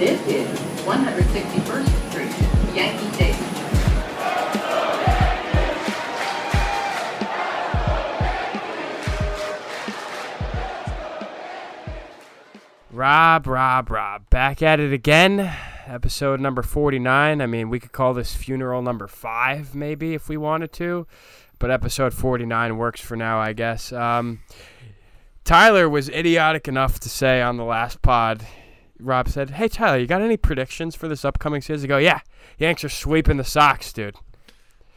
This is 161st Street, Yankee Stadium. Rob, Rob, Rob. Back at it again. Episode number 49. I mean, we could call this funeral number five, maybe, if we wanted to. But episode 49 works for now, I guess. Um, Tyler was idiotic enough to say on the last pod, Rob said, Hey, Tyler, you got any predictions for this upcoming season? I go, Yeah, Yanks are sweeping the Sox, dude.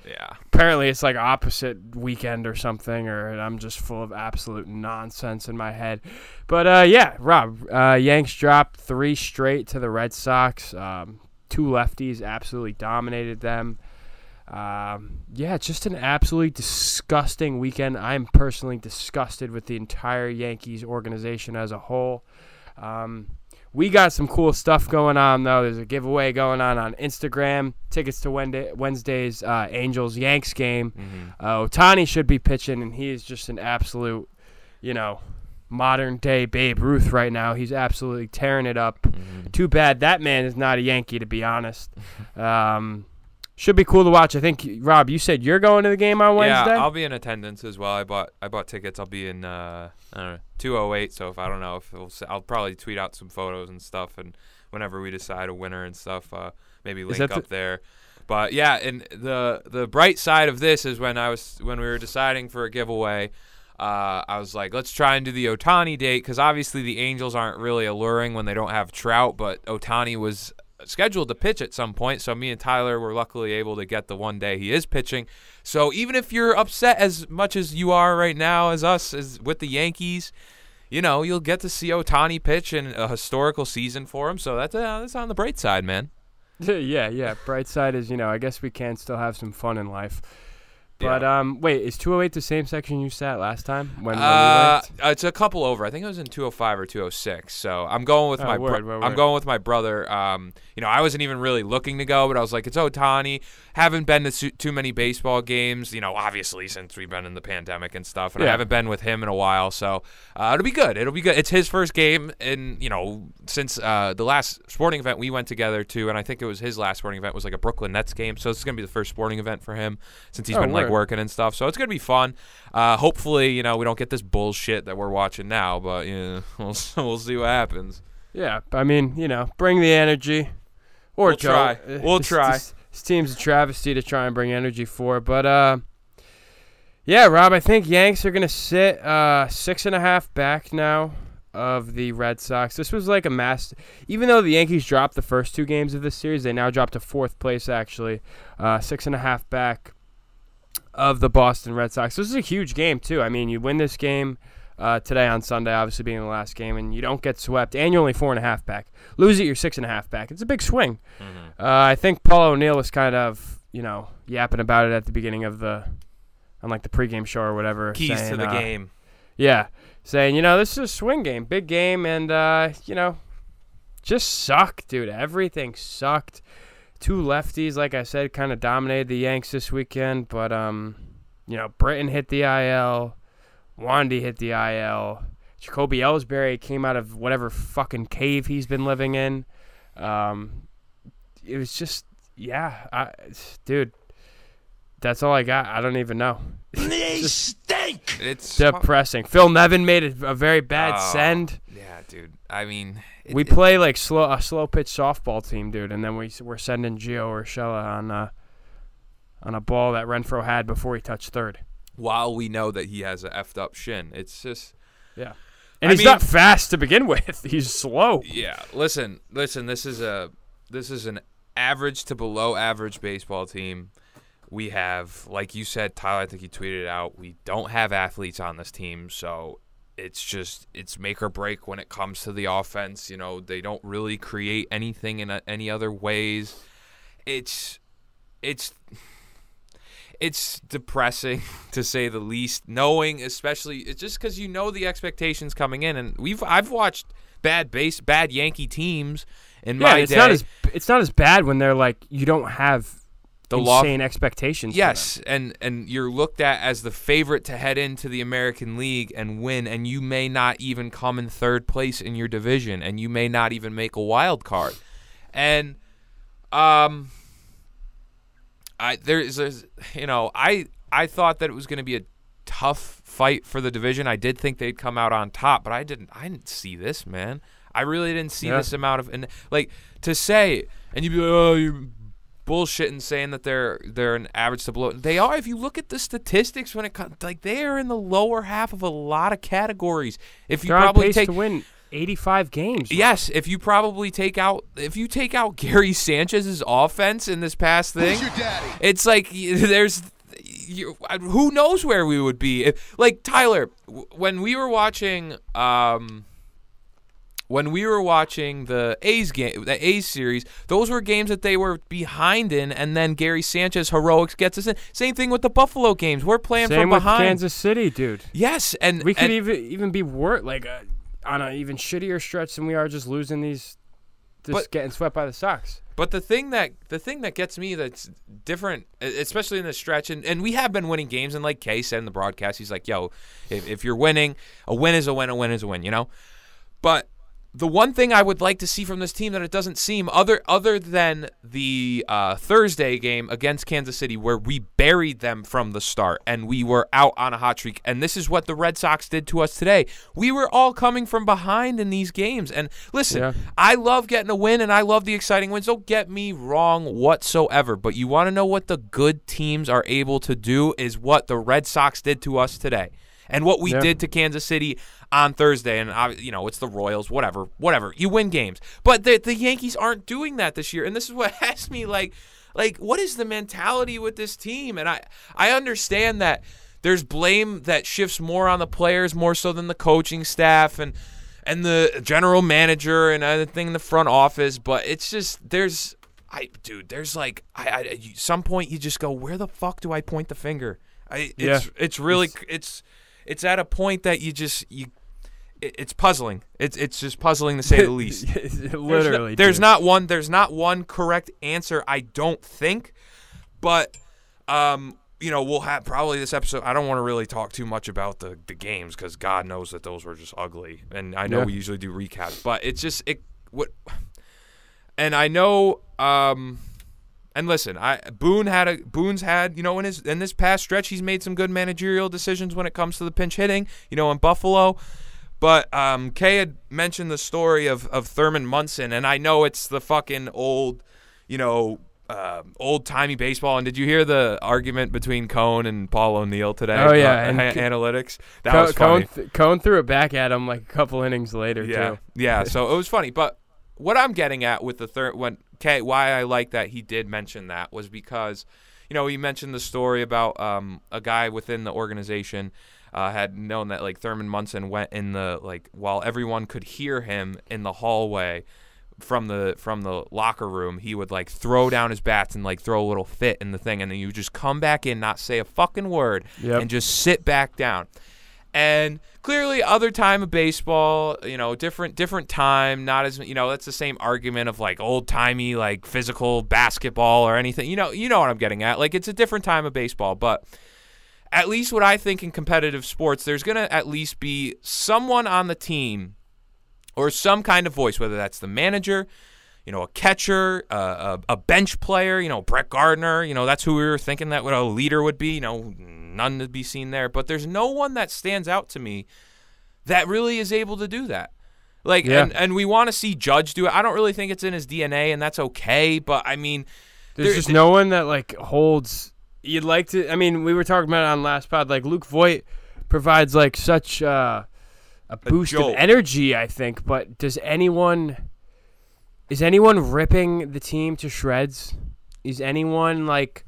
Yeah. Apparently, it's like opposite weekend or something, or I'm just full of absolute nonsense in my head. But uh, yeah, Rob, uh, Yanks dropped three straight to the Red Sox. Um, two lefties absolutely dominated them. Um, yeah, just an absolutely disgusting weekend. I'm personally disgusted with the entire Yankees organization as a whole. Um, we got some cool stuff going on though. There's a giveaway going on on Instagram. Tickets to Wednesday's uh, Angels Yanks game. Mm-hmm. Uh, Ohtani should be pitching, and he is just an absolute, you know, modern day Babe Ruth right now. He's absolutely tearing it up. Mm-hmm. Too bad that man is not a Yankee, to be honest. Um, should be cool to watch. I think Rob, you said you're going to the game on Wednesday. Yeah, I'll be in attendance as well. I bought I bought tickets. I'll be in uh, I don't know 208. So if I don't know if it'll, I'll probably tweet out some photos and stuff, and whenever we decide a winner and stuff, uh, maybe link the- up there. But yeah, and the the bright side of this is when I was when we were deciding for a giveaway. Uh, I was like, let's try and do the Ohtani date because obviously the Angels aren't really alluring when they don't have Trout, but Ohtani was scheduled to pitch at some point. So me and Tyler were luckily able to get the one day he is pitching. So even if you're upset as much as you are right now as us as with the Yankees, you know you'll get to see Ohtani pitch in a historical season for him. So that's uh, that's on the bright side, man. yeah, yeah. Bright side is, you know, I guess we can still have some fun in life. But Yeah. um, wait, is 208 the same section you sat last time when, when Uh, it's a couple over. I think it was in 205 or 206. So I'm going with Oh, my word, bro- word, I'm going with my brother. Um, you know, I wasn't even really looking to go, but I was like, it's Ohtani. Haven't been to su- too many baseball games. You know, obviously since we've been in the pandemic and stuff, and I haven't been with him in a while. So uh, it'll be good. It'll be good. It's his first game, and you know, since uh, the last sporting event we went together to, and I think it was his last sporting event was like a Brooklyn Nets game. So this is gonna be the first sporting event for him since he's Oh, been like word. Working and stuff. So it's gonna be fun. Uh, hopefully, you know, we don't get this bullshit that we're watching now, but you know, we'll we'll see what happens. Yeah, I mean, you know, bring the energy. Or We'll Joe. try. Uh, We'll this- try. This, this team's a travesty to try and bring energy for, but uh, yeah, Rob, I think Yanks are gonna sit uh six and a half back now of the Red Sox. This was like a mass. Even though the Yankees dropped the first two games of this series, they now dropped to fourth place actually, uh, six and a half back of the Boston Red Sox. This is a huge game too. I mean, you win this game uh, today on Sunday, obviously being the last game, and you don't get swept, and you're only four and a half back. Lose it, you're six and a half back. It's a big swing. Uh, I think Paul O'Neill was kind of, you know, yapping about it at the beginning of the, on like the pregame show or whatever. Keys saying, to the uh, game. Yeah, saying you know this is a swing game, big game, and uh, you know, just sucked, dude. Everything sucked. Two lefties, like I said, kind of dominated the Yanks this weekend, but um, you know, Britton hit the IL, Wandy hit the IL, Jacoby Ellsbury came out of whatever fucking cave he's been living in. Um, it was just, yeah, I, dude. That's all I got. I don't even know. They stink. It's Depressing. Phil Nevin made a, a very bad Oh, send. Yeah, dude. I mean, it- we play like slow a slow pitch softball team, dude, and then we we're sending Gio Urshela on uh, on a ball that Renfroe had before he touched third. while we know that he has a effed up shin. It's just yeah, And I he's mean- not fast to begin with. He's slow. yeah. Listen, listen. This is a this is an average to below average baseball team. We have, like you said, Tyler. I think you tweeted it out. We don't have athletes on this team, so it's just it's make or break when it comes to the offense. You know, they don't really create anything in any other ways. It's it's it's depressing to say the least. Knowing, especially, it's just because you know the expectations coming in, and we've I've watched bad base bad Yankee teams in Yeah, my it's day. not as it's not as bad when they're like you don't have The law- insane expectations. for Yes, and and you're looked at as the favorite to head into the American League and win, and you may not even come in third place in your division, and you may not even make a wild card. And um I there's, there's you know, I I thought that it was going to be a tough fight for the division. I did think they'd come out on top, but I didn't I didn't see this, man. I really didn't see Yeah. this amount of and like to say and you'd be like, "Oh, you're bullshitting saying that they're they're an average to below." They are if you look at the statistics when it comes like they are in the lower half of a lot of categories. If you They're on probably pace take to win 85 games. Yes, if you probably take out if you take out Gary Sanchez's offense in this past thing, it's like there's you, who knows where we would be. If, like Tyler, w- when we were watching um when we were watching the A's game, the A's series, those were games that they were behind in, and then Gary Sanchez heroics gets us in. Same thing with the Buffalo games. We're playing Same from with behind. Kansas City, dude. Yes, and We could and- even even be wor like uh, on an even shittier stretch than we are just losing these, just But- getting swept by the Sox. But the thing that the thing that gets me that's different, especially in this stretch, and, and we have been winning games, and like Kay said in the broadcast, he's like, "Yo, if, if you're winning, a win is a win, a win is a win," you know. But the one thing I would like to see from this team that it doesn't seem other other than the uh, Thursday game against Kansas City, where we buried them from the start and we were out on a hot streak, and this is what the Red Sox did to us today. We were all coming from behind in these games, and listen, Yeah. I love getting a win and I love the exciting wins. Don't get me wrong whatsoever. But you want to know what the good teams are able to do is what the Red Sox did to us today. And what we Yeah. did to Kansas City on Thursday, and uh, you know it's the Royals, whatever, whatever. You win games, but the the Yankees aren't doing that this year, and this is what has me like, like what is the mentality with this team? And I I understand that there's blame that shifts more on the players more so than the coaching staff and and the general manager and everything in the front office. But it's just there's I dude, there's like I, I at some point you just go, where the fuck do I point the finger? I it's Yeah. it's really it's it's at a point that you just you. It- It's puzzling. It's it's just puzzling to say the least. There's no- Literally. there's not one. There's not one correct answer. I don't think, but um, you know, we'll have probably this episode. I don't want to really talk too much about the the games because God knows that those were just ugly, and I know Yeah. we usually do recaps, but it's just it what. And I know, um, and listen, I Boone had a Boone's had you know in his in this past stretch he's made some good managerial decisions when it comes to the pinch hitting. You know in Buffalo. But um, Kay had mentioned the story of, of Thurman Munson, and I know it's the fucking old, you know, uh, old timey baseball. And did you hear the argument between Cone and Paul O'Neill today? Oh, yeah, and a- C- analytics. That was funny. Cone, th- Cone threw it back at him like a couple innings later yeah, too. yeah. So it was funny. But what I'm getting at with the third, when Kay, why I like that he did mention that was because, you know, he mentioned the story about um, a guy within the organization uh, had known that like Thurman Munson went in the like while everyone could hear him in the hallway from the from the locker room, he would like throw down his bats and like throw a little fit in the thing, and then you just come back in, not say a fucking word, Yep. and just sit back down. And clearly, other time of baseball, you know, different different time, not as you know, that's the same argument of like old timey like physical basketball or anything. You know, you know what I'm getting at. Like it's a different time of baseball, but at least what I think in competitive sports, there's gonna at least be someone on the team or some kind of voice, whether that's the manager, you know, a catcher, uh, a, a bench player, you know, Brett Gardner, you know, that's who we were thinking that what a leader would be, you know, none to be seen there. But there's no one that stands out to me that really is able to do that. Like, Yeah. and, and we want to see Judge do it. I don't really think it's in his DNA, and that's okay. But I mean, There's there- just no one that like holds. You'd like to. I mean, we were talking about it on last pod. Like Luke Voit provides like such uh, a boost of energy. I think, but does anyone? Is anyone ripping the team to shreds? Is anyone like,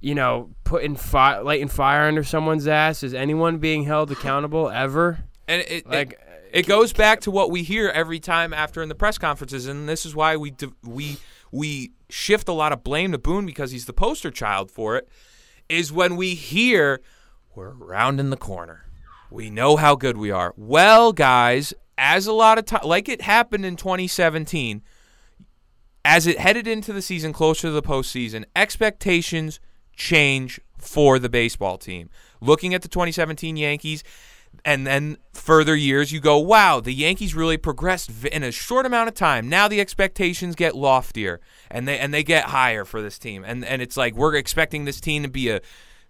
you know, putting fire, lighting fire under someone's ass? Is anyone being held accountable ever? and it, it, Like, It goes back to what we hear every time after in the press conferences, and this is why we d- we we shift a lot of blame to Boone because he's the poster child for it. Is when we hear we're rounding the corner, we know how good we are. Well, guys, as a lot of time, like it happened in 2017, as it headed into the season, closer to the postseason, expectations change for the baseball team. Looking at the 2017 Yankees, and then further years you go, wow, the Yankees really progressed in a short amount of time. Now the expectations get loftier and they and they get higher for this team, and and it's like we're expecting this team to be a,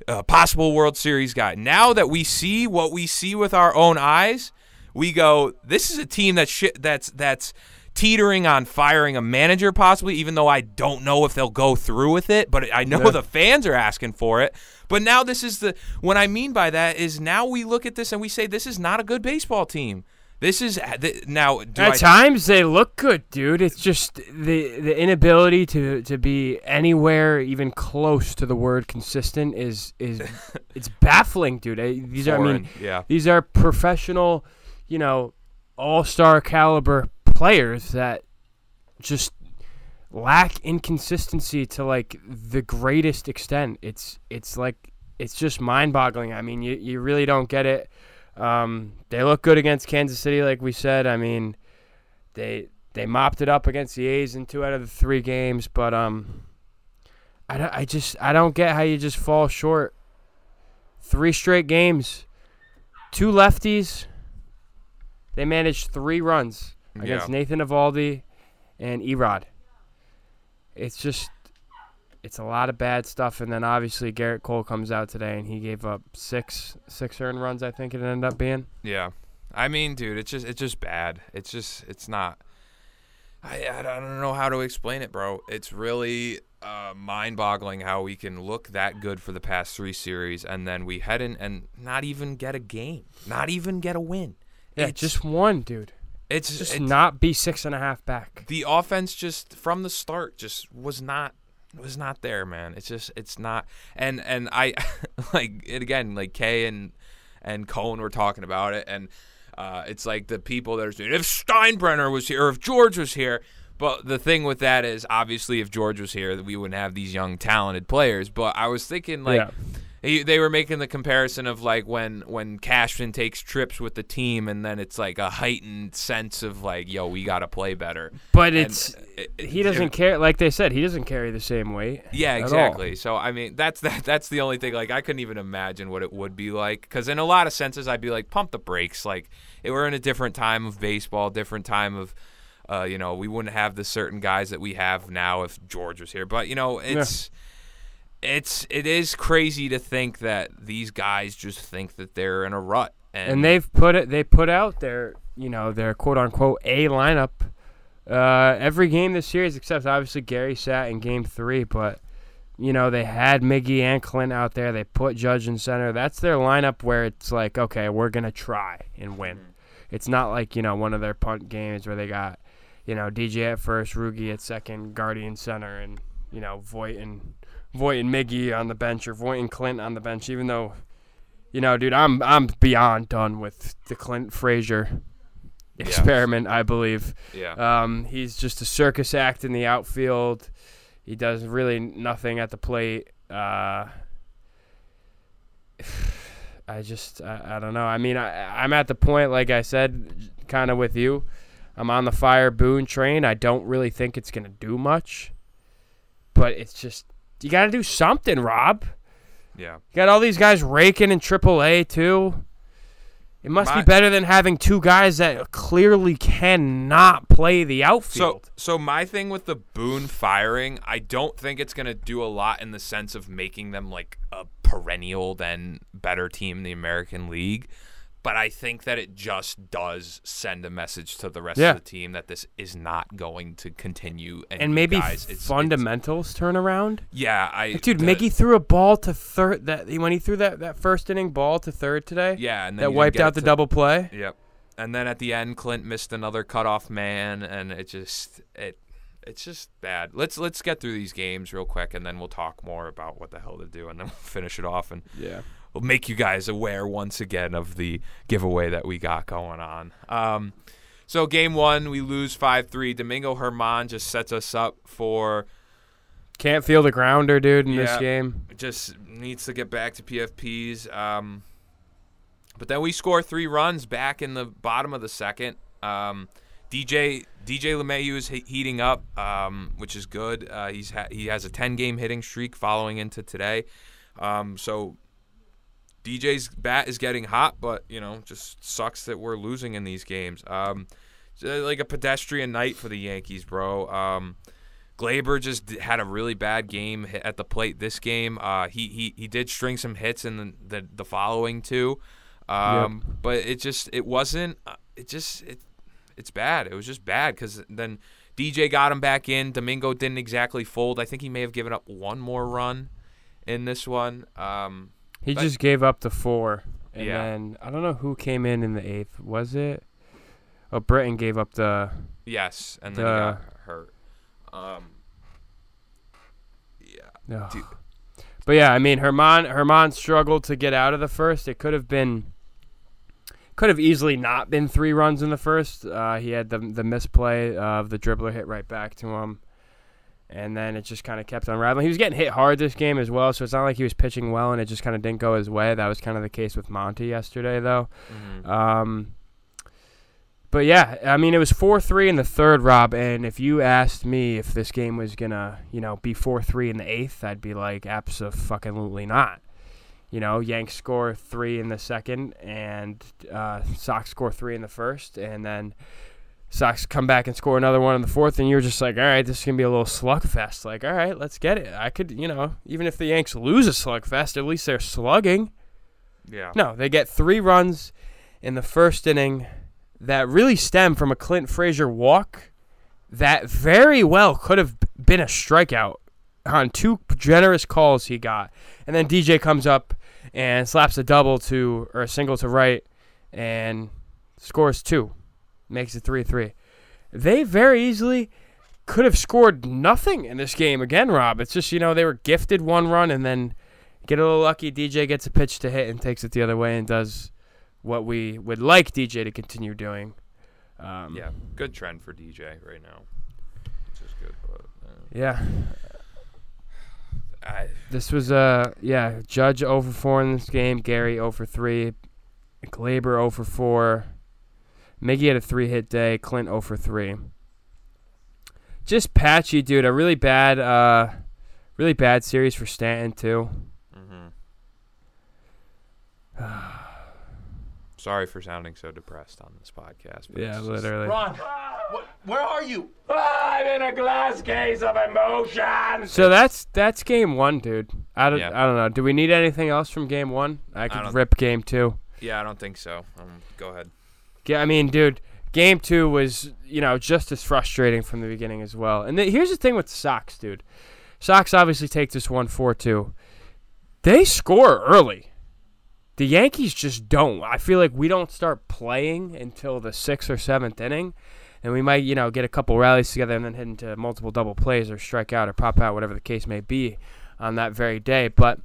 a possible World Series guy. Now that we see what we see with our own eyes, we go, this is a team that's shi that's that's teetering on firing a manager possibly even though I don't know if they'll go through with it but I know Yeah. the fans are asking for it but now this is the what I mean by that is now we look at this and we say this is not a good baseball team this is uh, th- now do At I, times they look good, dude. It's just the the inability to to be anywhere even close to the word consistent is is it's baffling, dude. I- These are I mean yeah these are professional, you know, all-star caliber players that just lack inconsistency to like the greatest extent. It's it's like it's just mind-boggling. I mean, you you really don't get it. Um, they look good against Kansas City, like we said. I mean, they they mopped it up against the A's in two out of the three games, but um, I, don't- I just I don't get how you just fall short. Three straight games, two lefties. They managed three runs against Yeah. Nathan Eovaldi and E-Rod. It's just it's a lot of bad stuff, and then obviously Gerrit Cole comes out today and he gave up six six earned runs. I think it ended up being. Yeah, I mean, dude, it's just it's just bad. It's just it's not. I I don't know how to explain it, bro. It's really uh, mind-boggling how we can look that good for the past three series, and then we head in and not even get a game, not even get a win. Yeah, It's- just one, dude. It's Just it's, not be six and a half back. the offense just from the start just was not was not there, man. It's just it's not and and I like it again, like Kay and and Cone were talking about it and uh, it's like the people that are saying if Steinbrenner was here or if George was here. But the thing with that is obviously if George was here, we wouldn't have these young talented players. But I was thinking like Yeah. They, they were making the comparison of like when when Cashman takes trips with the team, and then it's like a heightened sense of like, yo, we got to play better. But And it's it- he doesn't care. Like they said, he doesn't carry the same weight. Yeah, exactly. So I mean, that's that. That's the only thing. Like, I couldn't even imagine what it would be like. Because in a lot of senses, I'd be like, pump the brakes. Like, it, we're in a different time of baseball, different time of, uh, you know, we wouldn't have the certain guys that we have now if George was here. But you know, it's. It's it is crazy to think that these guys just think that they're in a rut, and, and they've put it. They put out their, you know, their quote unquote A lineup uh, every game this series, except obviously Gary sat in Game Three. But you know, they had Miggy and Clint out there. They put Judge in center. That's their lineup where it's like, okay, we're gonna try and win. It's not like you know one of their punt games where they got, you know, DJ at first, Rugi at second, Guardian center, and you know Voit and Voit and Miggy on the bench or Voit and Clint on the bench. Even though, you know, dude, I'm I'm beyond done with the Clint Frazier Yeah. experiment. I believe yeah, um, he's just a circus act in the outfield. He does really nothing at the plate. Uh, I just, I, I don't know. I mean, I, I'm at the point, like I said, kind of with you. I'm on the fire Boone train. I don't really think it's going to do much. But it's just, you got to do something, Rob. yeah. You got all these guys raking in AAA, too. It must My- be better than having two guys that clearly cannot play the outfield. So, so my thing with the Boone firing, I don't think it's gonna do a lot in the sense of making them like a perennial then better team in the American League. But I think that it just does send a message to the rest Yeah. of the team that this is not going to continue. And, and maybe guys, it's, fundamentals turn around. Yeah, I Like, dude, the- Miggy threw a ball to third. That when he threw that, that first inning ball to third today, Yeah, and then that wiped out the to- double play. Yep. And then at the end, Clint missed another cutoff man, and it just it it's just bad. Let's let's get through these games real quick, and then we'll talk more about what the hell to do, and then we'll finish it off, and Yeah. Make you guys aware once again of the giveaway that we got going on. Um, so game one, we lose five three. Domingo Germán just sets us up for Can't feel the grounder, dude, in this game. just needs to get back to PFPs. Um, but then we score three runs back in the bottom of the second. Um, DJ DJ LeMahieu is he- heating up, um, which is good. Uh, he's ha- he has a 10 game hitting streak following into today. Um, so DJ's bat is getting hot, but you know, just sucks that we're losing in these games. Um, uh, like a pedestrian night for the Yankees, bro. Um, Gleyber just had a really bad game at the plate this game. Uh, he he he did string some hits in the the, the following two, um, but it just it wasn't. uh, It just it it's bad. It was just bad because then DJ got him back in. Domingo didn't exactly fold. I think he may have given up one more run in this one. Um, He But- just gave up the four, and Yeah. then I don't know who came in in the eighth. Was it? Oh, Britton gave up the. yes, and then he got hurt. Um, yeah. Dude. But yeah, I mean, Germán Germán struggled to get out of the first. It could have been, could have easily not been three runs in the first. Uh, he had the the misplay of the dribbler hit right back to him, and then it just kind of kept unraveling. He was getting hit hard this game as well, so it's not like he was pitching well, and it just kind of didn't go his way. That was kind of the case with Monty yesterday, though. Mhm. Um, but yeah, I mean, it was 4 3 in the third, Rob. And if you asked me if this game was going to, you know, be 4 3 in the eighth, I'd be like, absolutely not. You know, Yanks score three in the second, and uh, Sox score three in the first, and then Sox come back and score another one in the fourth, and you're just like, all right, this is gonna be a little slugfest. Like, all right, let's get it. I could, you know, even if the Yanks lose a slugfest, at least they're slugging. Yeah. No, they get three runs in the first inning that really stem from a Clint Frazier walk that very well could have been a strikeout on two generous calls he got. And then DJ comes up and slaps a double to or a single to right and scores two. Makes it 3-3. They very easily could have scored nothing in this game again, Rob. It's just, you know, they were gifted one run and then get a little lucky. DJ gets a pitch to hit and takes it the other way and does what we would like DJ to continue doing. Um, Yeah. Good trend for DJ right now. Good. But, uh, Yeah. I, This was uh yeah, Judge over 4 in this game, Gary over 3, Gleyber over 4. Miggy had a 3-hit day, Clint over 3. Just patchy, dude. A really bad uh really bad series for Stanton too. mhm. Sorry for sounding so depressed on this podcast. but Yeah, literally. Ron, wh- where are you? I'm in a glass case of emotion. So that's that's game one, dude. I don't Yeah. I don't know. Do we need anything else from game one? I could don't- rip game two. Yeah, I don't think so. Um, go ahead. Yeah, I mean, dude, game two was you know just as frustrating from the beginning as well. And here's the thing with Sox, dude. Sox obviously take this one four two. They score early. The Yankees just don't. I feel like we don't start playing until the sixth or seventh inning, and we might you know get a couple rallies together and then hit into multiple double plays or strike out or pop out, whatever the case may be, on that very day. But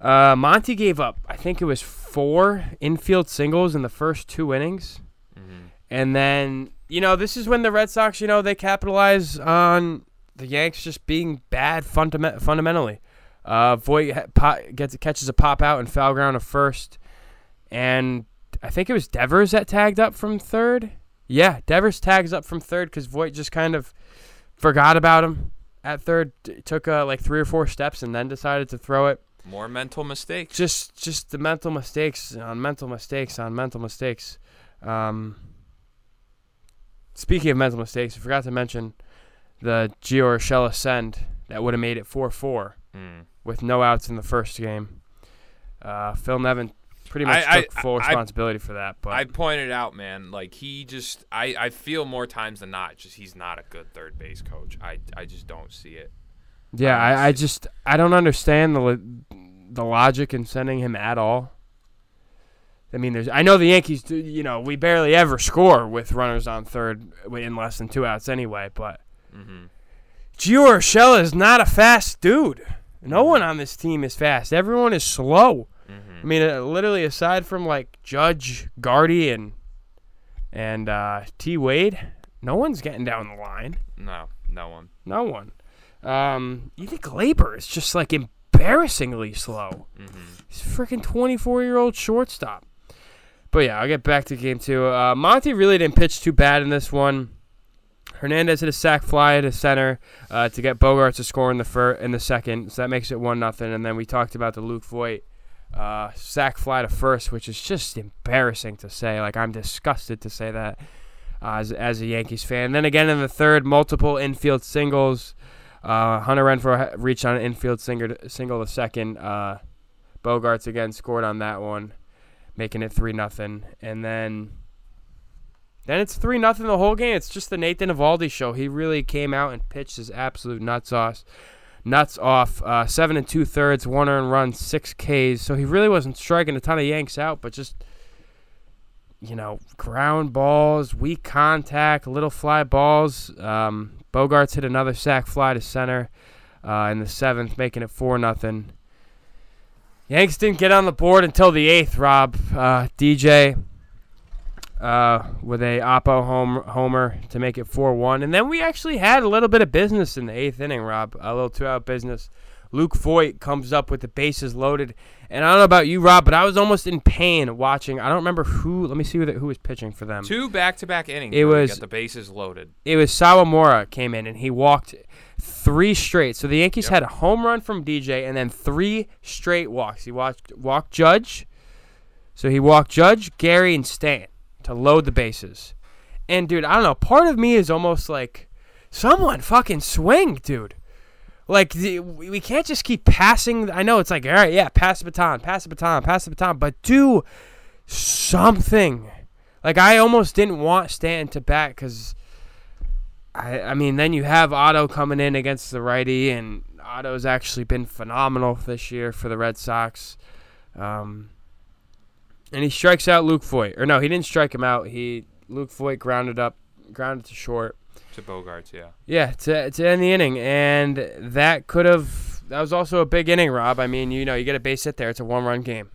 uh, Monty gave up, I think it was four infield singles in the first two innings. hmm And then, you know, this is when the Red Sox, you know, they capitalize on the Yanks just being bad fundament- fundamentally. Uh, Voit ha- gets catches a pop out and foul ground of first, and I think it was Devers that tagged up from third. Yeah, Devers tags up from third because Voit just kind of forgot about him at third. t- took uh, like three or four steps and then decided to throw it More mental mistakes. just just the mental mistakes on mental mistakes on mental mistakes. Um, speaking of mental mistakes, I forgot to mention the Gio Urshela send that would have made it four four Mm. with no outs in the first game. Uh, Phil Nevin pretty much I- I- took full I- responsibility for that, but I pointed out, man, like he just I, I feel more times than not just he's not a good third base coach. I I just don't see it. Yeah, um, I, I just I don't understand the the logic in sending him at all. I mean, there's. I know the Yankees. Do, you know, we barely ever score with runners on third in less than two outs anyway. But Mm-hmm. Gio Urshela is not a fast dude. No one on this team is fast. Everyone is slow. I Mm-hmm. mean, uh, literally aside from like Judge, Guardy, and and uh, T Wade, no one's getting down the line. No, no one. No one. Um, you think Gleyber is just like embarrassingly slow. Mm-hmm. He's a freaking 24 year old shortstop. But yeah, I'll get back to game two. Uh, Monty really didn't pitch too bad in this one. Hernandez hit a sac fly to center uh, to get Bogaerts to score in the fir- in the second, so that makes it one nothing. And then we talked about the Luke Voit uh, sack fly to first, which is just embarrassing to say. Like I'm disgusted to say that uh, as as a Yankees fan. And then again in the third, multiple infield singles. Uh, Hunter Renfroe reached on an infield single, single the second. Uh, Bogaerts again scored on that one, making it three nothing. And then then it's three nothing the whole game. It's just the Nathan Eovaldi show. He really came out and pitched his absolute nuts off nuts off. Uh, seven and two thirds, one earned run, six Ks. So he really wasn't striking a ton of Yanks out, but just you know ground balls, weak contact, little fly balls. Um, Bogaerts hit another sac fly to center uh, in the seventh, making it four nothing. Yanks didn't get on the board until the eighth. Rob uh, DJ uh, with a Oppo home, homer to make it 4 1. And then we actually had a little bit of business in the eighth inning, Rob. A little two out business. Luke Voit comes up with the bases loaded. And I don't know about you, Rob, but I was almost in pain watching. I don't remember who. Let me see who, the, who was pitching for them. Two back-to-back innings. It was- got the bases loaded. It was Sawamura came in and he walked three straight. So the Yankees Yep. had a home run from DJ and then three straight walks. He walked walked Judge. So he walked Judge, Gary, and Stan to load the bases. And dude, I don't know. Part of me is almost like, someone fucking swing, dude. Like the, we can't just keep passing. I know it's like, all right, yeah, pass the baton, pass the baton, pass the baton, but do something. Like I almost didn't want Stanton to bat because, I I mean, then you have Otto coming in against the righty, and Otto's actually been phenomenal this year for the Red Sox. Um, and he strikes out Luke Voit, or no, he didn't strike him out. He Luke Voit grounded up, grounded to short. To Bogaerts, yeah. Yeah, to to end the inning, and that could have that was also a big inning, Rob. I mean, you know, you get a base hit there; it's a one-run game.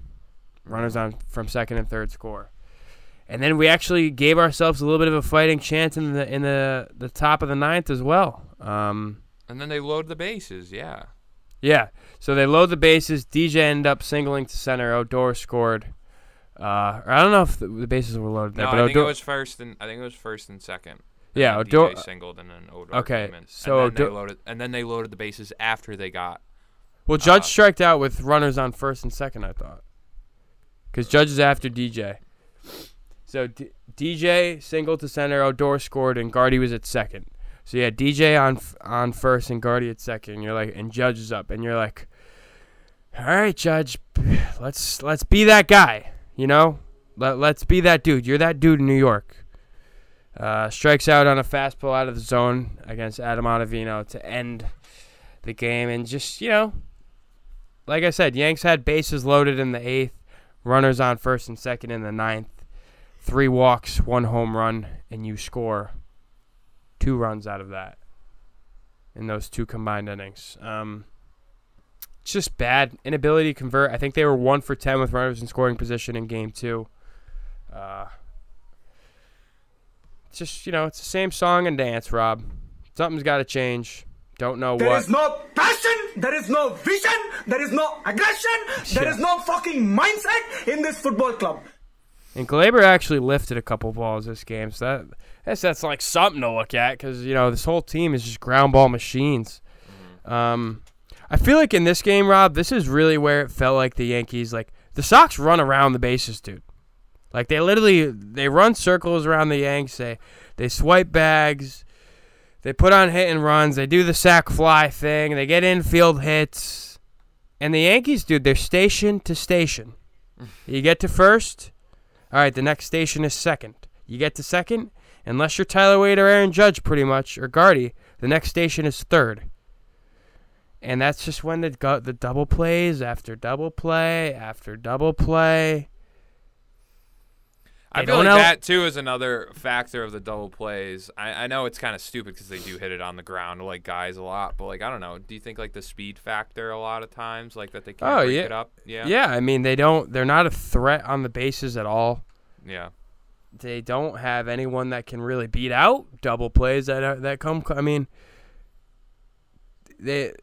Runners on from second and third score, and then we actually gave ourselves a little bit of a fighting chance in the in the the top of the ninth as well. Um, And then they load the bases, yeah. yeah, so they load the bases. DJ ended up singling to center. Odor scored. Uh, or I don't know if the, the bases were loaded there, No, but I think it was first and I think it was first and second. Yeah, and Odor- DJ singled and then Odor Okay, came in. so and then Odor- they loaded and then they loaded the bases after they got Well, Judge Uh, striked out with runners on first and second, I thought. Because Judge is after DJ. So D- DJ single to center, Odor scored, and Guardy was at second. So yeah, DJ on f- on first and Guardy at second. You're like, and Judge is up, and you're like, all right, Judge, let's let's be that guy. You know, Let, let's be that dude. You're that dude in New York. Uh, strikes out on a fastball out of the zone against Adam Ottavino to end the game, and just you know, like I said, Yanks had bases loaded in the eighth, runners on first and second in the ninth, three walks, one home run, and you score two runs out of that in those two combined innings. Um, just bad inability to convert. I think they were one for ten with runners in scoring position in game two. Uh, it's just you know, it's the same song and dance, Rob. Something's got to change. Don't know There There is no passion, there is no vision, there is no aggression, there Yeah. is no fucking mindset in this football club. And Gleyber actually lifted a couple balls this game, so that that's that's like something to look at because you know this whole team is just ground ball machines. Um, I feel like in this game, Rob, this is really where it felt like the Yankees like the Sox run around the bases, dude. Like they literally they run circles around the Yanks. They they swipe bags. They put on hit and runs. They do the sack fly thing. They get infield hits. And the Yankees, dude, they're station to station. You get to first, all right, the next station is second. You get to second, unless you're Tyler Wade or Aaron Judge, pretty much, or Guardy, the next station is third. And that's just when the the double plays after double play after double play. I feel like that too is another factor of the double plays. I, I know it's kind of stupid because they do hit it on the ground like guys a lot, but like I don't know. Do you think like the speed factor a lot of times like that they can't Oh, break yeah. it up? Yeah. Yeah, I mean they don't. They're not a threat on the bases at all. Yeah. They don't have anyone that can really beat out double plays that are, that come. I mean, they.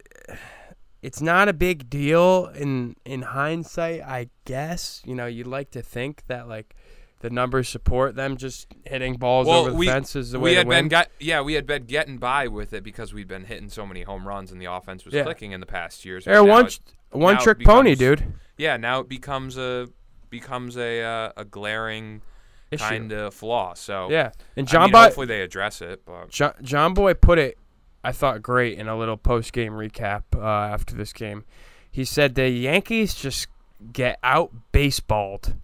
It's not a big deal in in hindsight, I guess. You know, you'd like to think that like the numbers support them just hitting balls Well, over the we- fence is the we way had to been win. got yeah we had been getting by with it because we'd been hitting so many home runs and the offense was Yeah. clicking in the past years. They're a but now one it- one trick pony, dude. yeah, now it becomes a becomes a uh, a glaring Issue. kind of flaw. So Yeah, and I John mean, Boy, hopefully they address it. But John, Jomboy put it, I thought, great in a little post game recap uh, after this game. He said the Yankees just get out baseballed.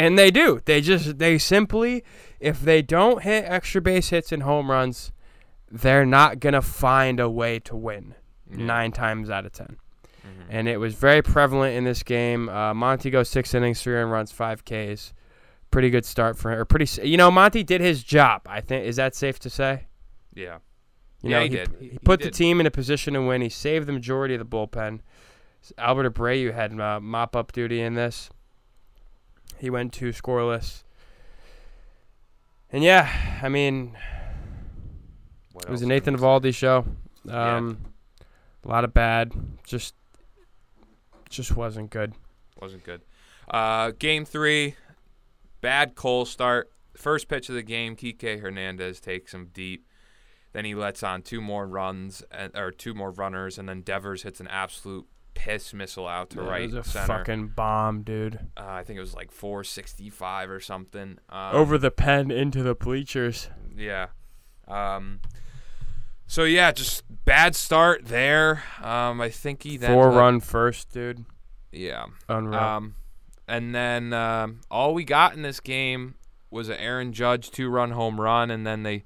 And they do. They just, they simply, if they don't hit extra base hits and home runs, they're not going to find a way to win Yeah. nine times out of 10. Mhm. And it was very prevalent in this game. Uh, Monty goes six innings, three earned runs, five Ks. Pretty good start for him. Or pretty, you know, Monty did his job. I think is that safe to say? yeah, You Yeah, know, he he, did. he He- he put the team in a position to win. He saved the majority of the bullpen. Albert Abreu had uh, mop up duty in this. He went two scoreless. And yeah, I mean, What it was a Nathan? Valdi show. Yeah. Um, A lot of bad. Just, just wasn't good. wasn't good. Uh, game three, bad Cole start. First pitch of the game, Kike Hernandez takes him deep. Then he lets on two more runs, and, or two more runners, and then Devers hits an absolute piss missile out to Yeah, right it was a center. fucking bomb, dude. uh, I think it was like 465 or something. Um, Over the pen into the bleachers. Yeah. Um, so yeah, just bad start there. Um, I think he then Four run first, dude. Yeah. Unreal. Um, and then um, all we got in this game was an Aaron Judge two-run home run, and then they,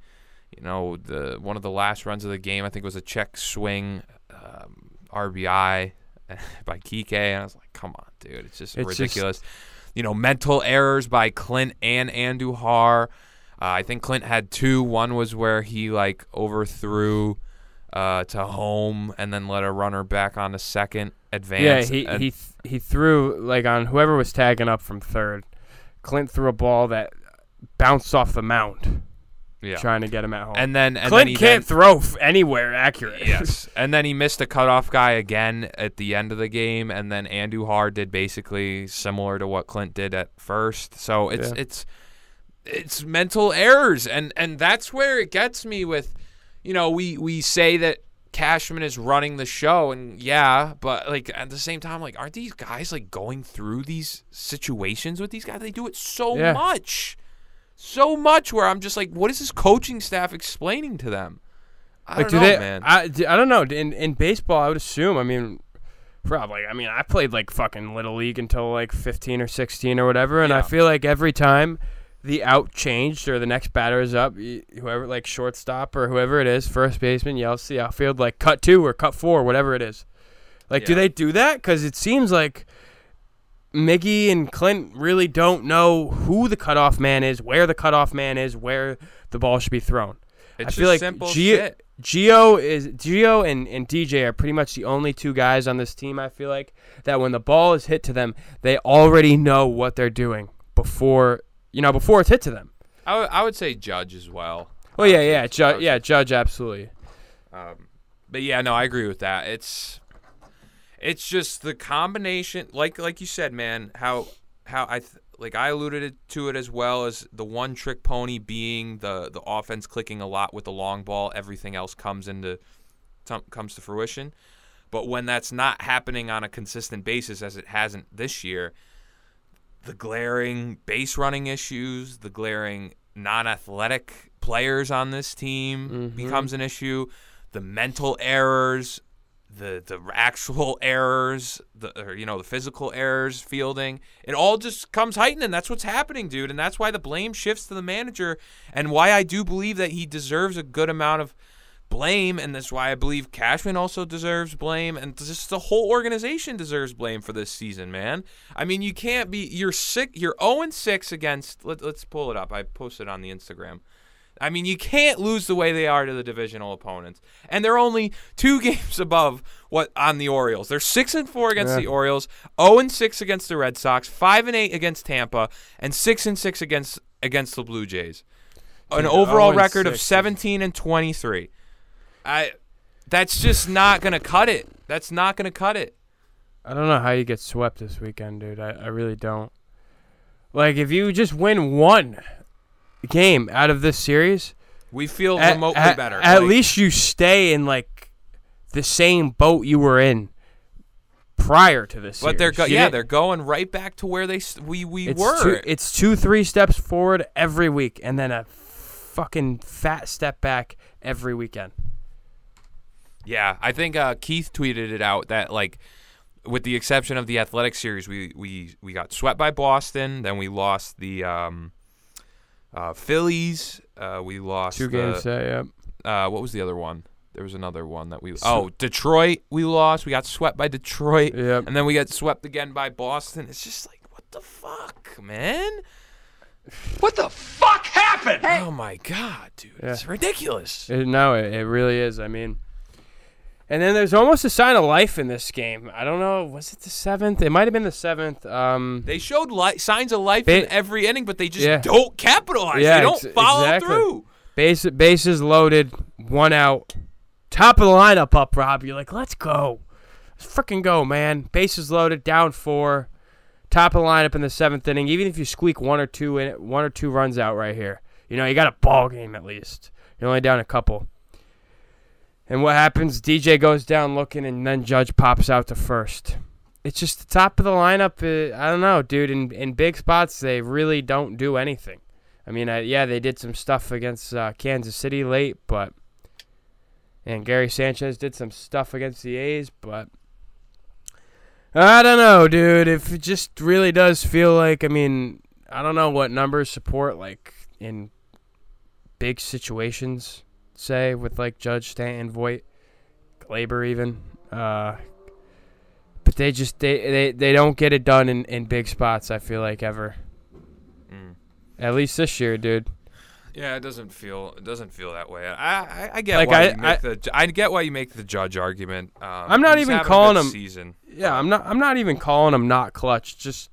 you know, the one of the last runs of the game I think was a check swing um, RBI by Kike, and I was like, come on, dude, it's just It's just- ridiculous. you know, mental errors by Clint and Andujar. Uh, I think Clint had two. One was where he like overthrew uh, to home and then let a runner back on a second advance. Yeah, he and- he th- he threw like on whoever was tagging up from third. Clint threw a ball that bounced off the mound, yeah. trying to get him at home. And then and Clint then he can't then- throw f- anywhere accurate. yes. And then he missed a cutoff guy again at the end of the game, and then Andujar did basically similar to what Clint did at first. So it's Yeah. it's it's mental errors, and and that's where it gets me with, you know, we we say that Cashman is running the show, and yeah, but like at the same time, like aren't these guys like going through these situations with these guys? They do it so Yeah. much. So much where I'm just like, what is this coaching staff explaining to them? I like don't do know, they? man. I, I don't know. In in baseball, I would assume. I mean, probably. I mean, I played like fucking little league until like 15 or 16 or whatever, and I feel like every time the out changed or the next batter is up, whoever like shortstop or whoever it is, first baseman yells to the outfield like cut two or cut four, whatever it is. Like, do they do that? Because it seems like Miggy and Clint really don't know who the cutoff man is, where the cutoff man is, where the ball should be thrown. It's I just feel like simple Gio, shit. Gio is Gio and, and DJ are pretty much the only two guys on this team. I feel like that when the ball is hit to them, they already know what they're doing before you know before it's hit to them. I would- I would say Judge as well. Oh yeah, yeah, Judge, yeah, Judge, absolutely. Um, but yeah, no, I agree with that. It's it's just the combination, like like you said, man. How how I th- like I alluded to it as well as the one trick pony being the the offense clicking a lot with the long ball. Everything else comes into tum- comes to fruition. But when that's not happening on a consistent basis, as it hasn't this year, the glaring base running issues, the glaring non-athletic players on this team Mhm. becomes an issue. The mental errors, the the actual errors, the or, you know the physical errors, fielding, it all just comes heightened, and that's what's happening, dude. And that's why the blame shifts to the manager, and why I do believe that he deserves a good amount of blame, and that's why I believe Cashman also deserves blame, and just the whole organization deserves blame for this season, man. I mean, you can't be you're sick, you're 0 6 against. Let, let's pull it up. I posted on the Instagram. I mean, you can't lose the way they are to the divisional opponents, and they're only two games above what on the Orioles. They're six and four against Yeah. the Orioles, zero and six against the Red Sox, five and eight against Tampa, and six and six against against the Blue Jays. An overall oh record of seventeen and twenty three. I, that's just not gonna cut it. That's not gonna cut it. I don't know how you get swept this weekend, dude. I, I really don't. Like if you just win one game out of this series, We feel at, remotely at- better. At Like, least you stay in like the same boat you were in prior to this. But they're series. go- yeah, they're going right back to where they we we it's were. Two, it's two, three steps forward every week, and then a fucking fat step back every weekend. Yeah, I think uh, Keith tweeted it out that like, with the exception of the athletic series, we we we got swept by Boston. Then we lost the um, uh, Phillies. Uh, we lost Two the, games, yeah, yeah. Uh, what was the other one? There was another one that we. Oh, Detroit. We lost. We got swept by Detroit, Yep. and then we got swept again by Boston. It's just like, what the fuck, man? What the fuck happened? Oh my god, dude, it's ridiculous. It, no, it, it really is. I mean, and then there's almost a sign of life in this game. I don't know. Was it the seventh? It might have been the seventh. Um, They showed li- signs of life Ba- in every inning, but they just Yeah. don't capitalize. Yeah, they don't ex- follow exactly. through. base bases loaded, one out, top of the lineup up. Rob, you're like, let's go, let's freaking go, man. Bases loaded, down four, top of the lineup in the seventh inning. Even if you squeak one or two in, one or two runs out right here, you know you got a ball game at least. You're only down a couple. And what happens? DJ goes down looking, and then Judge pops out to first. It's just the top of the lineup. Uh, I don't know, dude. In in big spots, they really don't do anything. I mean, uh, yeah, they did some stuff against uh, Kansas City late, but and Gary Sanchez did some stuff against the A's, but I don't know, dude. If it just really does feel like, I mean, I don't know what numbers support like in big situations, say with like Judge Stanton, Voit, Gleyber, even. Uh, but they just they, they they don't get it done in in big spots. I feel like ever. Mm. At least this year, dude. Yeah, it doesn't feel it doesn't feel that way. I I, I get Like, why I- you make the I get why you make the judge argument. Um, I'm not even calling him- season. Yeah, I'm not. I'm not even calling him not clutch. Just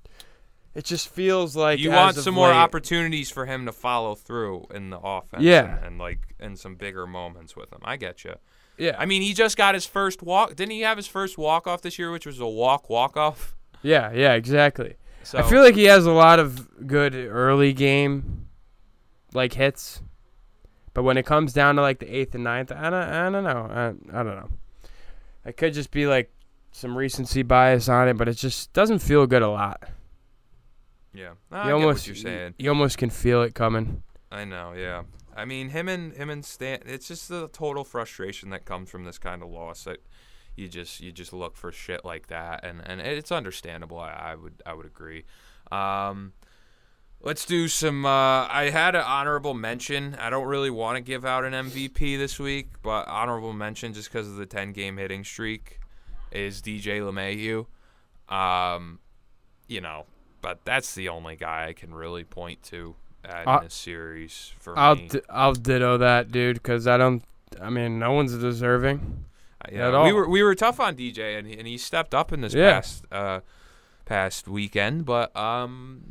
it just feels like You want some more late- opportunities for him to follow through in the offense. Yeah. and, and like in some bigger moments with him. I get you. Yeah, I mean, he just got his first walk. Didn't he have his first walk off this year, which was a walk walk off? yeah, yeah, exactly. So I feel like he has a lot of good early game, like hits, but when it comes down to like the eighth and ninth, I don't, I don't know. I, I don't know. It could just be like some recency bias on it, but it just doesn't feel good a lot. Yeah, I you almost, what you're saying. you almost can feel it coming. I know, yeah. I mean, him and him and Stan. It's just the total frustration that comes from this kind of loss that you just you just look for shit like that, and and it's understandable. I, I would I would agree. Um, let's do some. Uh, I had an honorable mention. I don't really want to give out an MVP this week, but honorable mention just because of the ten game hitting streak is DJ LeMahieu. Um, you know, but that's the only guy I can really point to uh, in Uh, this series for I'll me. d- I'll ditto that, dude, because I don't. I mean, no one's deserving. yeah, at we were we were tough on DJ, and he, and he stepped up in this Yeah. past uh, past weekend. But um,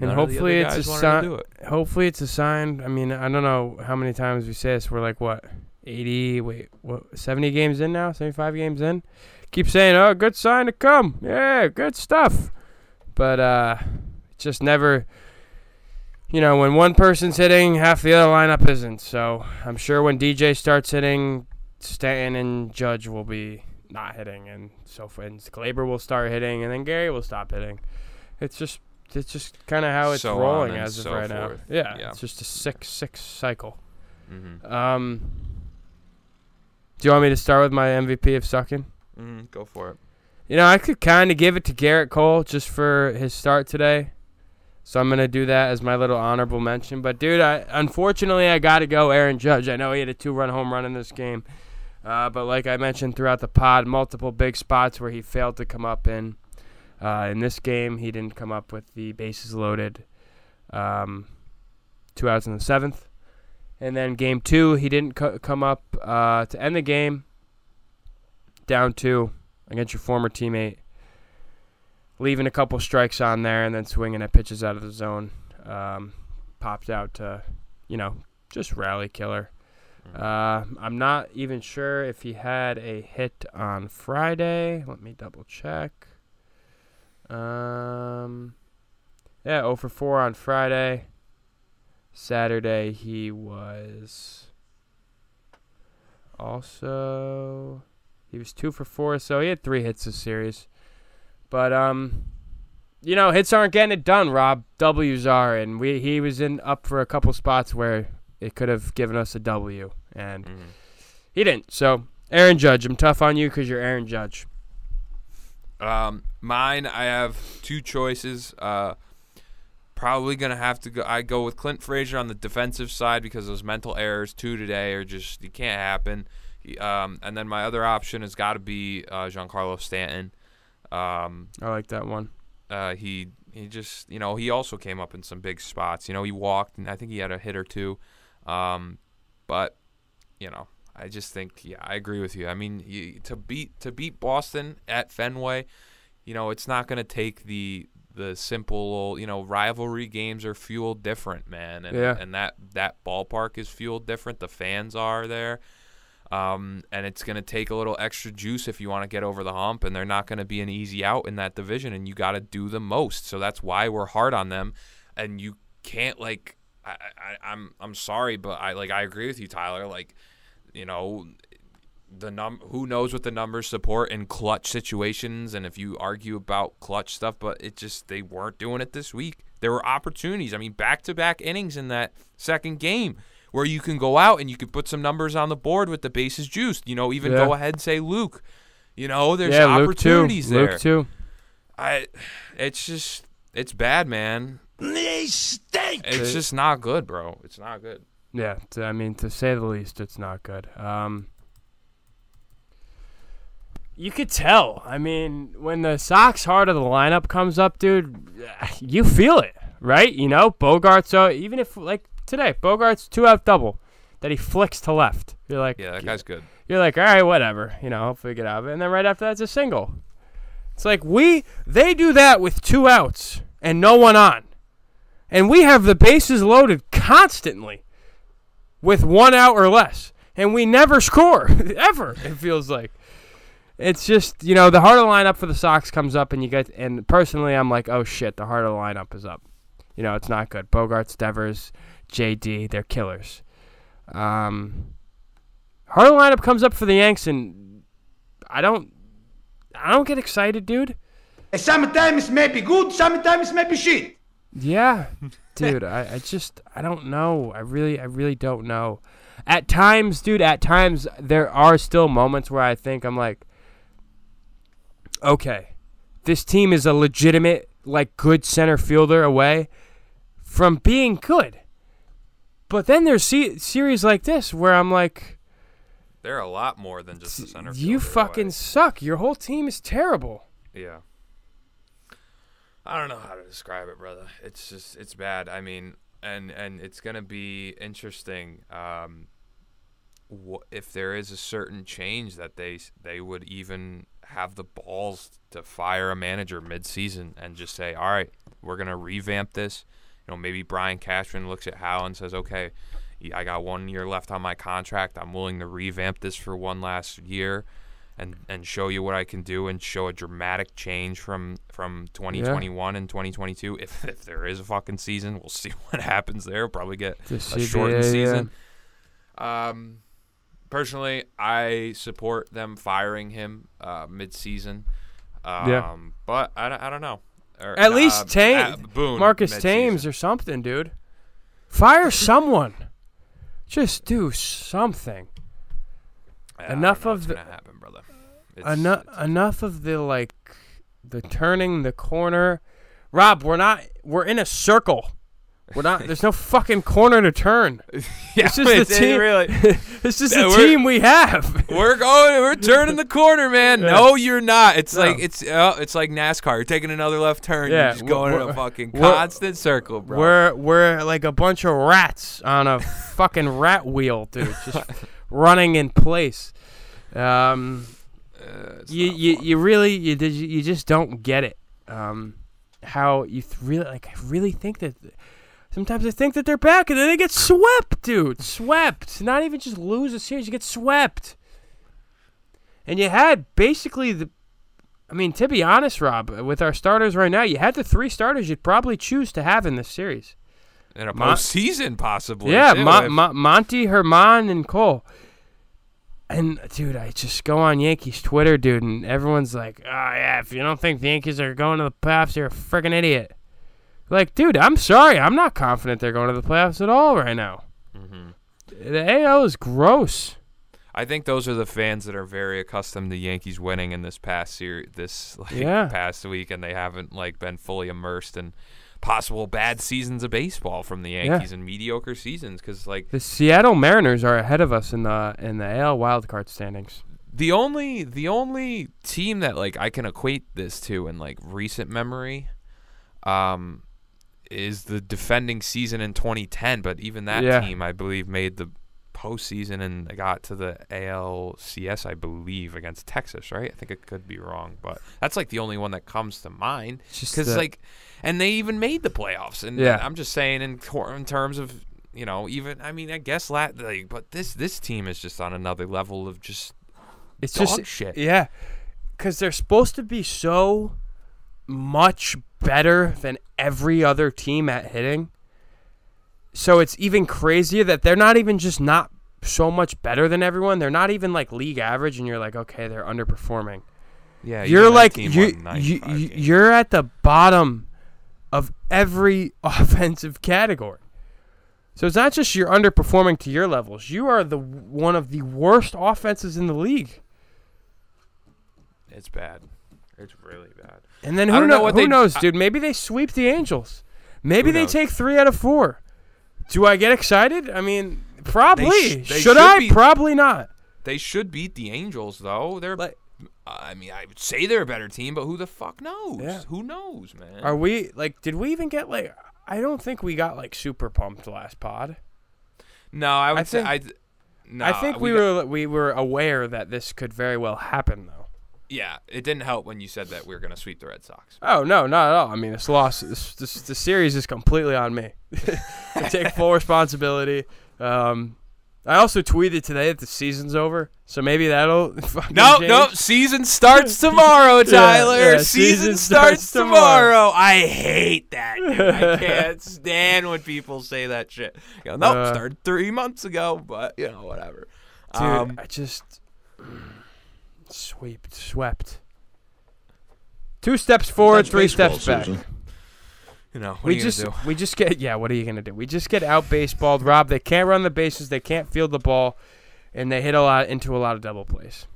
none hopefully of the other it's a sign- it. Hopefully, it's a sign. I mean, I don't know how many times we say this. We're like what, eighty? Wait, what? Seventy games in now? Seventy-five games in? Keep saying, "Oh, good sign to come." Yeah, good stuff. But uh, just never. You know, when one person's hitting, half the other lineup isn't. So I'm sure when DJ starts hitting, Stanton and Judge will be not hitting, and so. And Gleyber will start hitting, and then Gary will stop hitting. It's just it's just kind of how it's So rolling as of right forth. now. Yeah, Yeah. it's just a six six cycle. Mm-hmm. Um, do you want me to start with my MVP of sucking? Mm-hmm. Go for it. You know, I could kind of give it to Gerrit Cole just for his start today. So I'm gonna do that as my little honorable mention. But dude, I unfortunately I got to go Aaron Judge. I know he had a two-run home run in this game, uh, but like I mentioned throughout the pod, multiple big spots where he failed to come up in. Uh, in this game, he didn't come up with the bases loaded. Um, two outs in the seventh, and then game two, he didn't co- come up uh, to end the game. Down two against your former teammate, leaving a couple strikes on there and then swinging at pitches out of the zone. Um, popped out to, you know, just rally killer. Uh, I'm not even sure if he had a hit on Friday. Let me double check. Um, yeah, 0 for 4 on Friday. Saturday he was also He was two for four, so he had three hits this series. But um, you know, hits aren't getting it done. Rob W's are, and we he was in up for a couple spots where it could have given us a W, and Mhm. he didn't. So Aaron Judge, I'm tough on you because you're Aaron Judge. Um, mine, I have two choices. Uh, probably gonna have to go. I go with Clint Frazier on the defensive side because those mental errors two today are just you can't happen. Um, and then my other option has got to be uh, Giancarlo Stanton. Um, I like that one. uh, he he just you know he also came up in some big spots. You know he walked and I think he had a hit or two, um, but you know I just think yeah I agree with you. I mean you, to beat to beat Boston at Fenway, you know it's not going to take the the simple you know rivalry games are fueled different man and Yeah. and that that ballpark is fueled different. The fans are there. Um, and it's going to take a little extra juice if you want to get over the hump, and they're not going to be an easy out in that division, and you got to do the most. So that's why we're hard on them, and you can't like. I, I, I'm I'm sorry, but I like I agree with you, Tyler. Like, you know, the num who knows what the numbers support in clutch situations, and if you argue about clutch stuff, but it just they weren't doing it this week. There were opportunities. I mean, back to back innings in that second game where you can go out and you can put some numbers on the board with the bases juiced. You know, even Yeah. go ahead and say Luke. You know, there's yeah, Luke too. opportunities there. Luke too. I, it's just it's bad, man. They stink. It's just not good, bro. It's not good. Yeah, to, I mean to say the least, it's not good. Um, you could tell. I mean, when the Sox heart of the lineup comes up, dude, you feel it, right? You know, Bogaerts uh, even if like today, Bogaerts two out double that he flicks to left. You're like, Yeah, that guy's good. you're like, all right, whatever. You know, hopefully get out of it. And then right after that's a single. It's like we they do that with two outs and no one on. And we have the bases loaded constantly with one out or less. And we never score. Ever, it feels like. It's just, you know, the heart of the lineup for the Sox comes up and you get and personally I'm like, oh shit, the heart of the lineup is up. You know, it's not good. Bogaerts, Devers, JD, they're killers. Um Heart lineup comes up for the Yanks, and I don't, I don't get excited, dude. Sometimes maybe good, sometimes maybe shit. Yeah, dude. I, I just, I don't know. I really, I really don't know. At times, dude. At times, there are still moments where I think I'm like, okay, this team is a legitimate, like, good center fielder away from being good. But then there's se- series like this where I'm like, They're a lot more than just the center. you fucking away. suck. Your whole team is terrible. Yeah. I don't know how to describe it, brother. It's just it's bad. I mean, and and it's gonna be interesting. Um, wh- if there is a certain change that they they would even have the balls to fire a manager mid-season and just say, all right, we're gonna revamp this. You know, maybe Brian Cashman looks at Hal and says, okay, I got one year left on my contract. I'm willing to revamp this for one last year and and show you what I can do and show a dramatic change from from 2021 and 2022. If if there is a fucking season, we'll see what happens there. Probably get a shortened yeah. season. Um, personally, I support them firing him uh, mid-season. Um, Yeah. but I, I don't know. Or, At uh, least Tame, uh, Boone, Marcus mid-season. Thames or something, dude. Fire someone. Just do something. Don't enough of the- happen, brother. It's- Enough, it's- enough of the like, the turning the corner. Rob, we're not. We're in a circle. We're not. There's no fucking corner to turn. yeah, This is the it's- team. really. this is Yeah, the team we have. We're going. We're turning the corner, man. Yeah. No, you're not. It's No. like it's uh, it's like NASCAR. You're taking another left turn. Yeah, You're just going in a fucking constant circle, bro. We're we're like a bunch of rats on a fucking rat wheel, dude, just running in place. Um, Uh, you you, fun. you really you did you just don't get it. Um, how you th- really like I really think that sometimes I think that they're back and then they get swept, dude. Swept. Not even just lose a series, you get swept. And you had basically the I mean, to be honest, Rob, with our starters right now, you had the three starters you'd probably choose to have in this series. in a Mon- postseason, possibly. Yeah, too, Mon- Mon- Monty, Germán, and Cole. And dude, I just go on Yankees Twitter, dude, and everyone's like, "Oh yeah, if you don't think the Yankees are going to the playoffs, you're a freaking idiot." Like, dude, I'm sorry, I'm not confident they're going to the playoffs at all right now. Mm-hmm. The AL is gross. I think those are the fans that are very accustomed to Yankees winning in this past series, this like Yeah. past week, and they haven't like been fully immersed in possible bad seasons of baseball from the Yeah. Yankees and mediocre seasons. Because like The Seattle Mariners are ahead of us in the in the AL wildcard standings. the only the only team that like I can equate this to in like recent memory, um, is the defending season in 2010. But even that Yeah. team, I believe, made the postseason and got to the ALCS, I believe, against Texas. Right? I think it could be wrong, but that's like the only one that comes to mind. Because like, and they even made the playoffs. And Yeah. I'm just saying in, tor- in terms of. You know, even I mean, I guess lat like, but this this team is just on another level of just It's dog just shit. Yeah, because they're supposed to be so much better than every other team at hitting. So it's even crazier that they're not even just not so much better than everyone. They're not even like league average, and you're like, okay, they're underperforming. Yeah, you're like you, you, 95 you games. you're at the bottom of every offensive category. So it's not just you're underperforming to your levels. You are the one of the worst offenses in the league. It's bad. It's really bad. And then who, know know, who they- knows, I- dude? Maybe they sweep the Angels. Maybe they knows? take three out of four. Do I get excited? I mean, probably. sh- they should, should I? be- Probably not. They should beat the Angels though. They're Like- I mean, I would say they're a better team, but who the fuck knows? Yeah. Who knows, man? Are we like? Did we even get like? I don't think we got like super pumped last pod. no, I would I say think- I no, I think we, got- were we were aware that this could very well happen though. Yeah, it didn't help when you said that we were going to sweep the Red Sox. Oh no, not at all. I mean, this loss, this, this the series is completely on me. I take full responsibility. Um, I also tweeted today that the season's over, so maybe that'll. No, change. no, season starts tomorrow, Tyler. yeah, season, season starts, starts tomorrow. tomorrow. I hate that. Dude. I can't stand when people say that shit. You know, nope, Uh, started three months ago, but you know, whatever. Dude, Um, I just swept, swept. Two steps forward, That's three baseball, steps back. Susan. you know, what we just we just get yeah. What are you gonna do? We just get out baseballed. Rob, they can't run the bases. They can't field the ball, and they hit a lot into a lot of double plays.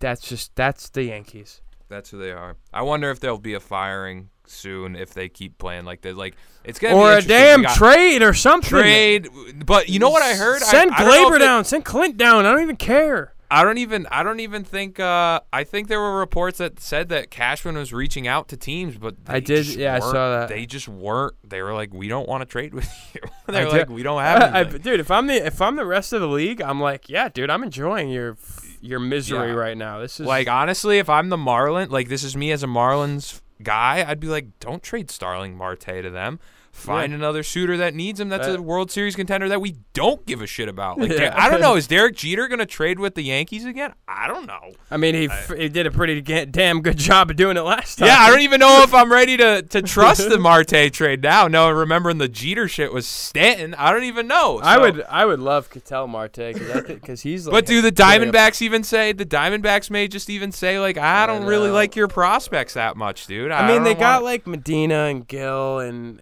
That's just that's the Yankees. That's who they are. I wonder if there'll be a firing soon if they keep playing like this. Like it's gonna Or be a damn trade or something. trade. But you know what I heard? Send I, know Gleyber down. Send Clint down. I don't even care. I don't even. I don't even think. Uh, I think there were reports that said that Cashman was reaching out to teams, but they I did- just yeah, I saw that. They just weren't. They were like, we don't want to trade with you. They're like, we don't have I- anything. dude, if I'm the if I'm the rest of the league, I'm like, yeah, dude, I'm enjoying your your misery Yeah. right now. This is like honestly, if I'm the Marlin, like this is me as a Marlins guy, I'd be like, don't trade Starling Marte to them. Find Yeah. another suitor that needs him. That's That- a uh, World Series contender that we don't give a shit about. Like, Yeah. I don't know. Is Derek Jeter gonna trade with the Yankees again? I don't know. I mean, he f- he did a pretty damn good job of doing it last time. Yeah, I don't even know if I'm ready to, to trust the Marte trade now. No, remembering the Jeter shit was Stanton. I don't even know. I would I would love Ketel Marte because he's. Like But do the Diamondbacks even say the Diamondbacks may just even say like I I don't really like your prospects that much, dude. I mean, they got want- like Medina and Gill and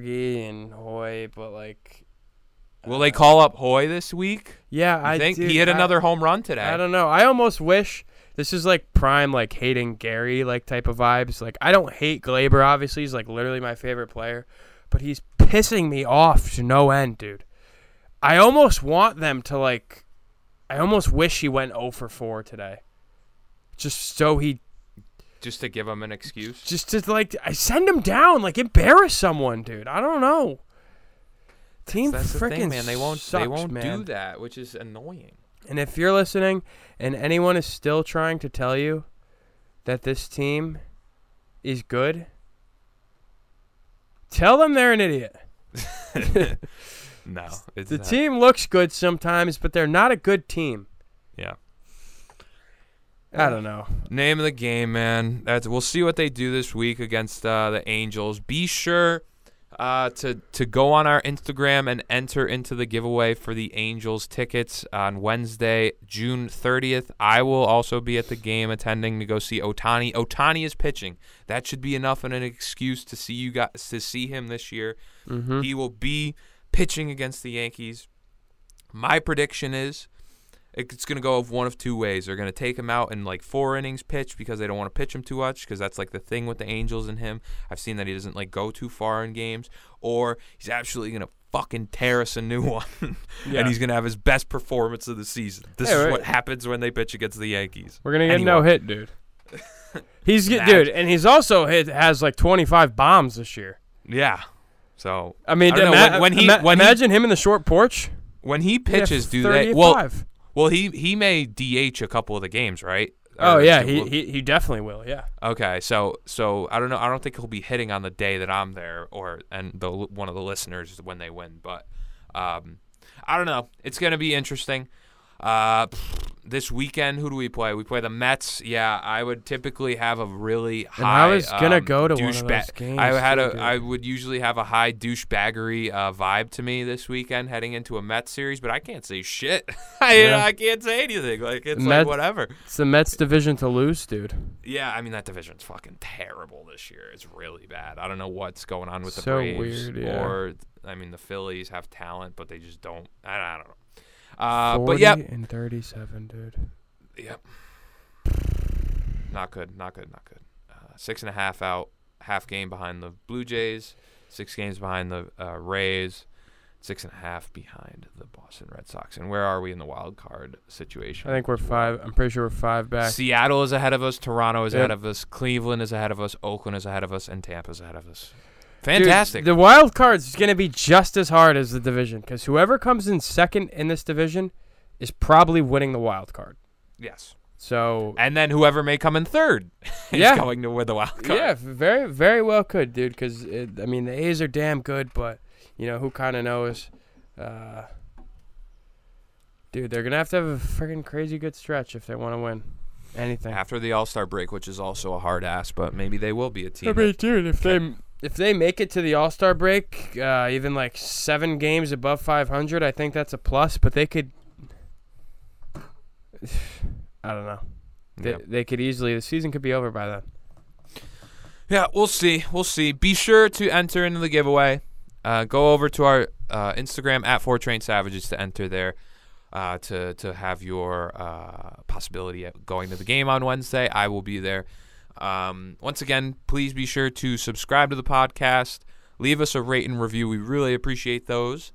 Ambergy and Hoy, but like, Will they uh, call up Hoy this week? yeah, You I think he hit I- another home run today? I don't know. I almost wish this is like prime like hating Gary like type of vibes. Like I don't hate Gleyber. Obviously, he's like literally my favorite player, but he's pissing me off to no end, dude. I almost want them to like. I almost wish he went 0 for 4 today, just so he Just to give him an excuse. just to like I send him down, like embarrass someone, dude. I don't know. Team That's the freaking thing, man. They won't. Sucks, they won't man. do that, which is annoying. And if you're listening and anyone is still trying to tell you that this team is good, tell them they're an idiot. No, it's The not. team looks good sometimes, but they're not a good team. Yeah. I don't know. Name of the game, man. That's we'll see what they do this week against uh, the Angels. Be sure uh, to to go on our Instagram and enter into the giveaway for the Angels tickets on Wednesday, June 30th. I will also be at the game attending to go see Ohtani. Ohtani is pitching. That should be enough and an excuse to see you guys to see him this year. Mm-hmm. He will be pitching against the Yankees. My prediction is it's going to go of one of two ways. They're going to take him out in like four innings pitch because they don't want to pitch him too much because that's like the thing with the Angels and him. I've seen that he doesn't like go too far in games, or he's absolutely going to fucking tear us a new one, Yeah. and he's going to have his best performance of the season. This Yeah, is right. what happens when they pitch against the Yankees. We're gonna get Anyway. no hit, dude. He's get, dude, and he's also hit has like 25 bombs this year. Yeah. So I mean, I don't know, when- when he- ima- when he- imagine him in the short porch. when he pitches, do they? Well, 35. Well, he he may DH a couple of the games, right? oh Or yeah, he, he he definitely will. Yeah. Okay, so so I don't know. I don't think he'll be hitting on the day that I'm there, or and the one of the listeners when they win. But um, I don't know. It's gonna be interesting. Uh, this weekend, who do we play? We play the Mets. Yeah, I would typically have a really And high. I was gonna um, go to one of those games, I had too, a. dude. I would usually have a high douchebaggery uh, vibe to me this weekend, heading into a Mets series. But I can't say shit. I Yeah. I can't say anything. Like it's like whatever. It's the Mets division to lose, dude. Yeah, I mean that division's fucking terrible this year. It's really bad. I don't know what's going on with the So Braves weird, yeah. or I mean the Phillies have talent, but they just don't. I, I don't know. Uh, 40 but yep, and 37, dude. yep. Not good. Not good. Not good. Uh, six and a half out, half game behind the Blue Jays, six games behind the uh, Rays, six and a half behind the Boston Red Sox. And where are we in the wild card situation? I think we're five. I'm pretty sure we're five back. Seattle is ahead of us. Toronto is Yep. ahead of us. Cleveland is ahead of us. Oakland is ahead of us, and Tampa's ahead of us. Dude, Fantastic. the wild card's is going to be just as hard as the division because whoever comes in second in this division is probably winning the wild card. yes. So And then whoever may come in third is Yeah. going to win the wild card. yeah, very very well could, dude. Because I mean the A's are damn good, but you know who kind of knows. Uh, dude, they're gonna have to have a freaking crazy good stretch if they want to win anything. After the All Star break, which is also a hard ass, but maybe they will be a team. I mean, dude, if they if they make it to the All Star break, uh, even like seven games above 500, I think that's a plus. But they could, I don't know. They, yeah. they could easily the season could be over by then. Yeah, we'll see. We'll see. Be sure to enter into the giveaway. Uh, go over to our uh, Instagram at Four Train Savages to enter there. Uh, to to have your uh, possibility of going to the game on Wednesday, I will be there. Um, once again, please be sure to subscribe to the podcast. Leave us a rate and review. We really appreciate those.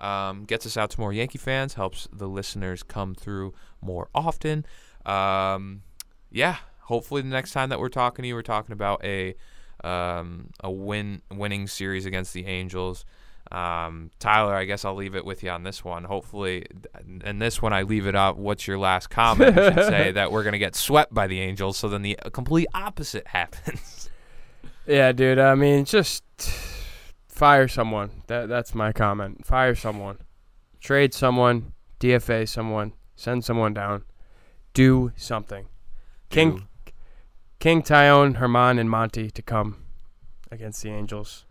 Um, gets us out to more Yankee fans. Helps the listeners come through more often. Um, yeah, hopefully the next time that we're talking to you, we're talking about a um, a win winning series against the Angels. Um, Tyler, I guess I'll leave it with you on this one. Hopefully, and this one I leave it up. What's your last comment? I should say that we're gonna get swept by the Angels, so then the complete opposite happens. Yeah, dude. I mean, just fire someone. That that's my comment. Fire someone. Trade someone. DFA someone. Send someone down. Do something. King Do- King Taillon, Germán, and Monty to come against the Angels.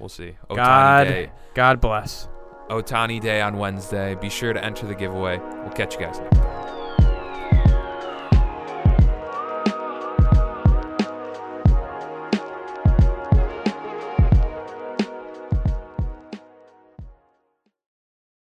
We'll see. Ohtani God, Day, God bless. Ohtani Day on Wednesday. Be sure to enter the giveaway. We'll catch you guys next.